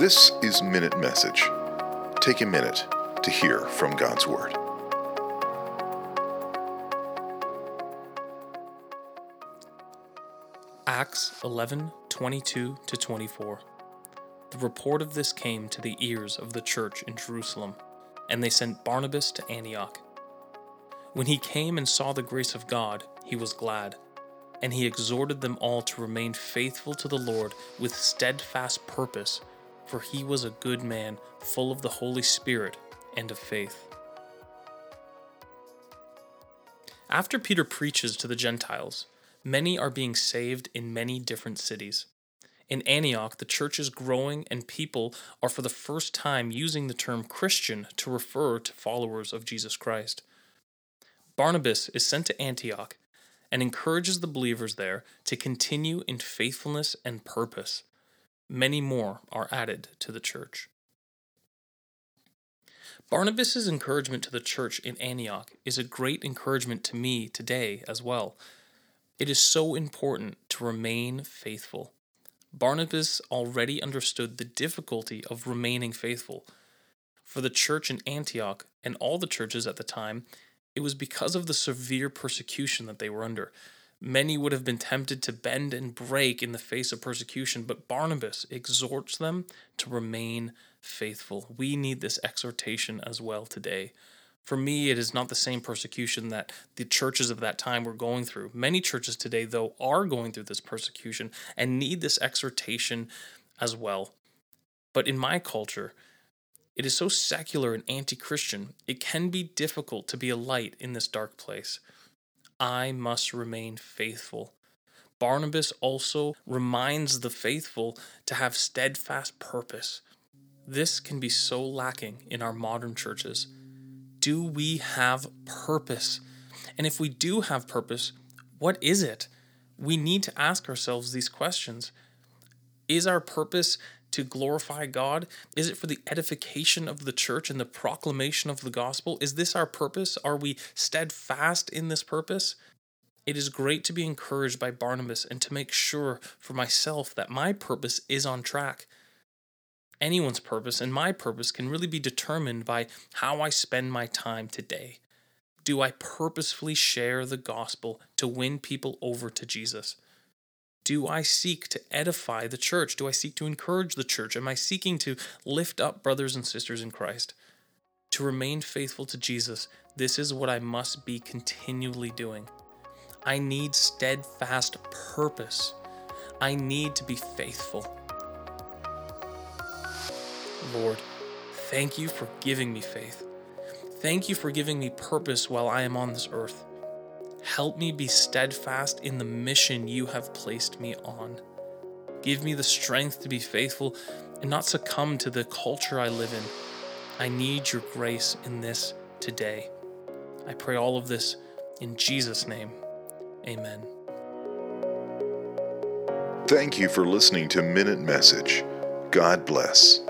This is Minute Message. Take a minute to hear from God's Word. Acts 11 22 to 24. The report of this came to the ears of the church in Jerusalem, and they sent Barnabas to Antioch. When he came and saw the grace of God, he was glad, and he exhorted them all to remain faithful to the Lord with steadfast purpose, for he was a good man, full of the Holy Spirit and of faith. After Peter preaches to the Gentiles, many are being saved in many different cities. In Antioch, the church is growing, and people are for the first time using the term Christian to refer to followers of Jesus Christ. Barnabas is sent to Antioch and encourages the believers there to continue in faithfulness and purpose. Many more are added to the church. Barnabas' encouragement to the church in Antioch is a great encouragement to me today as well. It is so important to remain faithful. Barnabas already understood the difficulty of remaining faithful. For the church in Antioch and all the churches at the time, it was because of the severe persecution that they were under. Many would have been tempted to bend and break in the face of persecution, but Barnabas exhorts them to remain faithful. We need this exhortation as well today. For me, it is not the same persecution that the churches of that time were going through. Many churches today, though, are going through this persecution and need this exhortation as well. But in my culture, it is so secular and anti Christian, it can be difficult to be a light in this dark place. I must remain faithful. Barnabas also reminds the faithful to have steadfast purpose. This can be so lacking in our modern churches do we have purpose? And if we do have purpose, what is it? We need to ask ourselves these questions. Is our purpose to glorify God? Is it for the edification of the church and the proclamation of the gospel? Is this our purpose? Are we steadfast in this purpose? It is great to be encouraged by Barnabas and to make sure for myself that my purpose is on track anyone's purpose and my purpose can really be determined by how I spend my time today. Do I purposefully share the gospel to win people over to Jesus? Do I seek to edify the church? Do I seek to encourage the church? Am I seeking to lift up brothers and sisters in Christ? To remain faithful to Jesus, this is what I must be continually doing. I need steadfast purpose. I need to be faithful. Lord, thank you for giving me faith. Thank you for giving me purpose while I am on this earth. Help me be steadfast in the mission you have placed me on. Give me the strength to be faithful and not succumb to the culture I live in. I need your grace in this today. I pray all of this in Jesus' name. Amen. Thank you for listening to Minute Message. God bless.